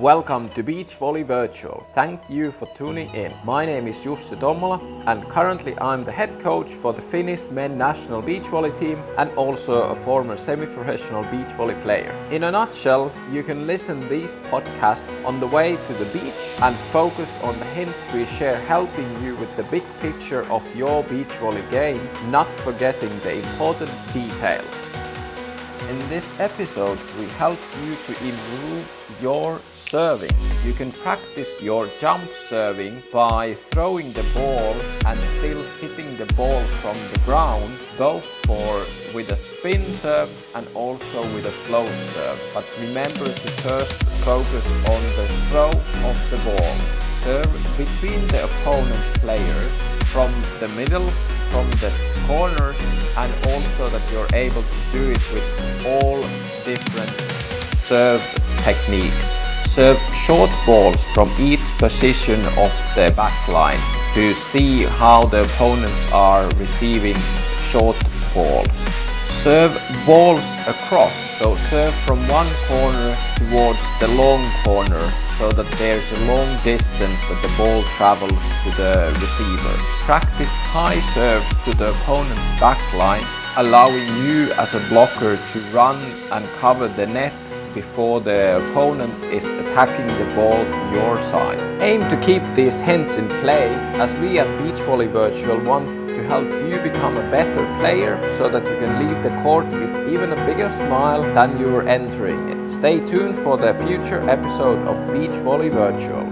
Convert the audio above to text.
Welcome to Beach Volley Virtual. Thank you for tuning in. My name is Jussi Tommola and currently I'm the head coach for the Finnish men national beach volley team and also a former semi-professional beach volley player. In a nutshell, you can listen these podcasts on the way to the beach and focus on the hints we share helping you with the big picture of your beach volley game, not forgetting the important details. In this episode, we help you to improve your serving. You can practice your jump serving by throwing the ball and still hitting the ball from the ground, both for with a spin serve and also with a float serve. But remember to first focus on the throw of the ball. Serve between the opponent players from the middle, from the corner, and also that you're able to do it with all different serve techniques serve short balls from each position of the backline to see how the opponents are receiving short balls. Serve balls across, so serve from one corner towards the long corner so that there's a long distance that the ball travels to the receiver. Practice high serves to the opponent's backline, allowing you as a blocker to run and cover the net before the opponent is attacking the ball your side. Aim to keep these hints in play as we at Beach Volley Virtual want to help you become a better player so that you can leave the court with even a bigger smile than you were entering it. Stay tuned for the future episode of Beach Volley Virtual.